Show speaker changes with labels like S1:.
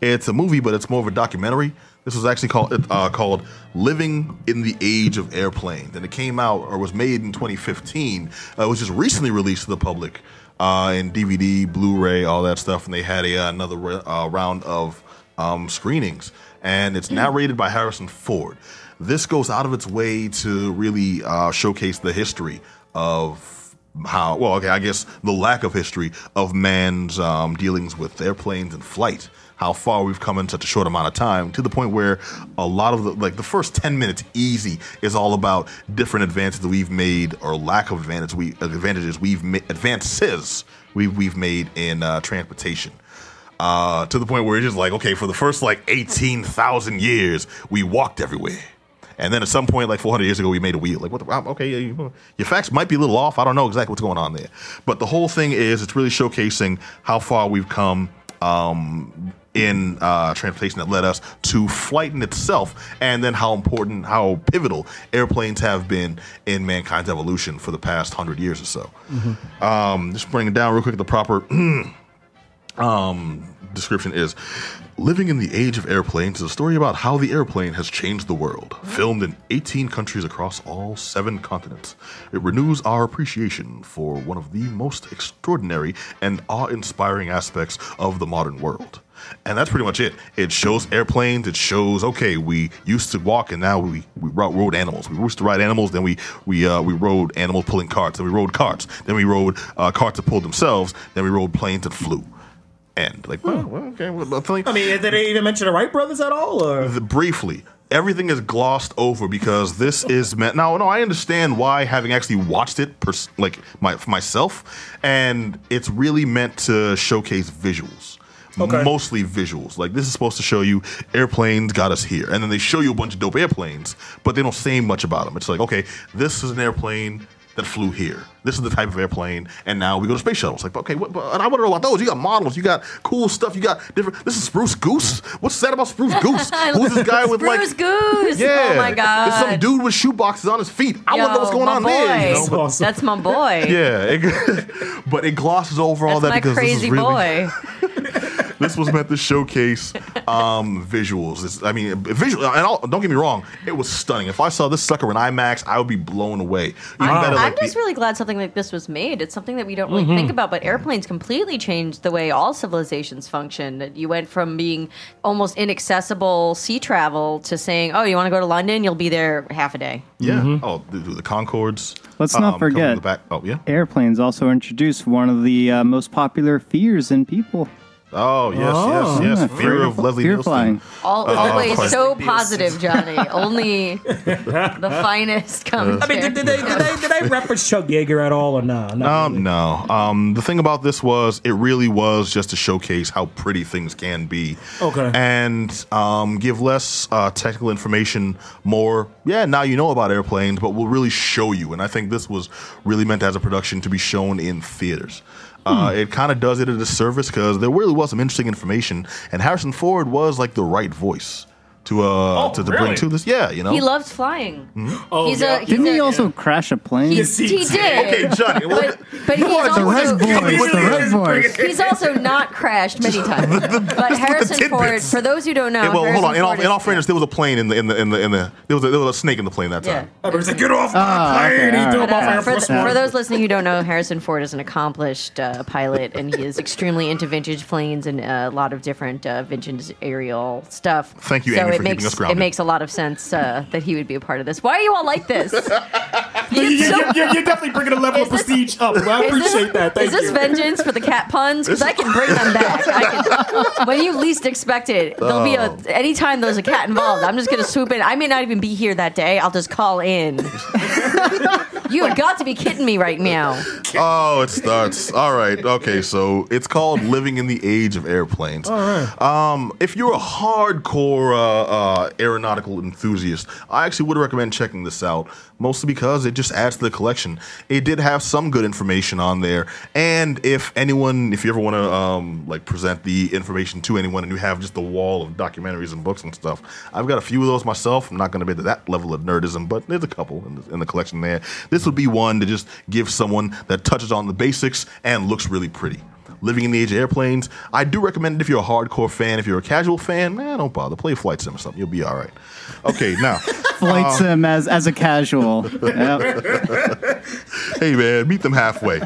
S1: It's a movie, but it's more of a documentary. This was actually called uh, called "Living in the Age of Airplanes," and it came out or was made in 2015. Uh, it was just recently released to the public uh, in DVD, Blu-ray, all that stuff, and they had a, another uh, round of um, screenings. And it's narrated by Harrison Ford. This goes out of its way to really uh, showcase the history of how well okay i guess the lack of history of man's um, dealings with airplanes and flight how far we've come in such a short amount of time to the point where a lot of the like the first 10 minutes easy is all about different advances that we've made or lack of advantage we advantages we've made advances we've, we've made in uh, transportation. Uh, to the point where it's just like okay for the first like 18000 years we walked everywhere and then at some point, like 400 years ago, we made a wheel. Like, what the, okay, your facts might be a little off. I don't know exactly what's going on there. But the whole thing is, it's really showcasing how far we've come um, in uh, transportation that led us to flight in itself, and then how important, how pivotal airplanes have been in mankind's evolution for the past hundred years or so. Um, just bring it down real quick. The proper um, description is Living in the Age of Airplanes is a story about how the airplane has changed the world. Filmed in 18 countries across all seven continents, it renews our appreciation for one of the most extraordinary and awe inspiring aspects of the modern world. And that's pretty much it. It shows airplanes. It shows okay, we used to walk and now we, we rode animals. We used to ride animals, then we we uh, we rode animals pulling carts. Then we rode carts. Then we rode uh, carts that pulled themselves. Then we rode planes that flew. And like, well, well, okay, well, I think
S2: I mean, did they even mention the Wright brothers at all? Or
S1: the- briefly, everything is glossed over because this is meant. Now, no, I understand why, having actually watched it, pers- like my for myself, and it's really meant to showcase visuals.
S2: Okay.
S1: Mostly visuals. Like this is supposed to show you airplanes got us here, and then they show you a bunch of dope airplanes, but they don't say much about them. It's like, okay, this is an airplane that flew here. This is the type of airplane, and now we go to space shuttles. Like, okay, what, but- and I want to know about those. You got models, you got cool stuff, you got different. This is Spruce Goose. What's that about Spruce Goose? Who's this guy with like?
S3: Spruce Goose.
S1: Yeah,
S3: Oh my god.
S1: There's some dude with shoe boxes on his feet. I want to know what's going
S3: my
S1: on there. You know?
S2: Awesome.
S3: That's my boy.
S1: yeah, it, but it glosses over all that
S3: my
S1: because this is really
S3: boy.
S1: This was meant to showcase um, visuals. It's, I mean, visual. And I'll, don't get me wrong, it was stunning. If I saw this sucker in IMAX, I would be blown away. Even better,
S3: I'm just
S1: the-
S3: really glad something like this was made. It's something that we don't really
S1: Mm-hmm.
S3: think about, but airplanes completely changed the way all civilizations function. You went from being almost inaccessible sea travel to saying, "Oh, you want to go to London? You'll be there half a day."
S1: yeah. Oh, the, the Concordes.
S4: Let's not
S1: um, coming
S4: forget-
S1: in The back. Oh yeah.
S4: Airplanes also introduced one of the uh, most popular fears in people.
S1: Oh yes,
S2: Oh.
S1: yes,
S4: Yeah,
S1: yes. Fear of Leslie
S4: fear
S1: Nielsen.
S4: flying.
S3: All,
S1: Uh,
S3: always
S1: quite-
S3: so positive, Johnny. Only the finest comes.
S2: I mean, did, did they did they did they reference Chuck Yeager at all or nah? Not
S1: Um, no. Um, the thing about this was it really was just to showcase how pretty things can be.
S2: Okay.
S1: And um, give less uh, technical information, more. Yeah, now you know about airplanes, but we'll really show you. And I think this was really meant as a production to be shown in theaters. Uh, it kind of does it a disservice because there really was some interesting information, and Harrison Ford was like the right voice to uh
S2: Oh,
S1: to, to
S2: really?
S1: bring to this. Yeah, you know.
S3: He loves flying.
S2: Oh,
S3: he's
S2: yeah.
S3: a he's
S4: Didn't
S3: a,
S4: he also crash a plane?
S3: He's, he
S2: he
S3: did.
S1: okay, Johnny. well,
S3: But, but he's
S4: the red
S3: also
S4: voice, the red voice.
S3: he's also not crashed many times. But Harrison Ford, for those who don't know,
S1: Yeah, well, hold on. In all, in all fairness, there was a plane in the in the in the in the there was a, there was a snake in the plane that
S3: Yeah.
S1: time.
S2: Everybody's like, get off my
S4: Ah,
S2: plane! he threw him off
S3: Uh, for,
S2: Force
S3: for
S2: One.
S3: those listening who don't know, Harrison Ford is an accomplished uh, pilot, and he is extremely into vintage planes and uh, a lot of different uh, vintage aerial stuff.
S1: Thank you, Amy,
S3: it
S1: for
S3: makes,
S1: keeping us grounded.
S3: It makes a lot of sense uh, that he would be a part of this. Why are you all like this? You
S2: You-
S3: get so-
S2: you- you're, you're definitely bringing a level of
S3: this-
S2: prestige up. Well, I
S3: Is this-
S2: appreciate that. Thank
S3: is this vengeance for the cat puns? Because I can bring them back. I can, when you least expect it, there'll be
S1: Oh.
S3: a anytime there's a cat involved. I'm just gonna swoop in. I may not even be here that day. I'll just call in. you have got to be kidding me right now.
S1: Oh, it starts. All right. Okay. So it's called Living in the Age of Airplanes. All right. Um, if you're a hardcore uh, uh, aeronautical enthusiast, I actually would recommend checking this out. Mostly because it just adds to the collection. It did have some good information on there, and if anyone, if you ever want to um, like present the information to anyone, and you have just a wall of documentaries and books and stuff, I've got a few of those myself. I'm not going to be to that level of nerdism, but there's a couple in the, in the collection there. This would be one to just give someone that touches on the basics and looks really pretty. Living in the Age of Airplanes. I do recommend it if you're a hardcore fan. If you're a casual fan, man, don't bother. Play Flight Sim or something. You'll be all right. Okay, now,
S4: Flight uh, sim as as a casual.
S1: Hey man, meet them halfway.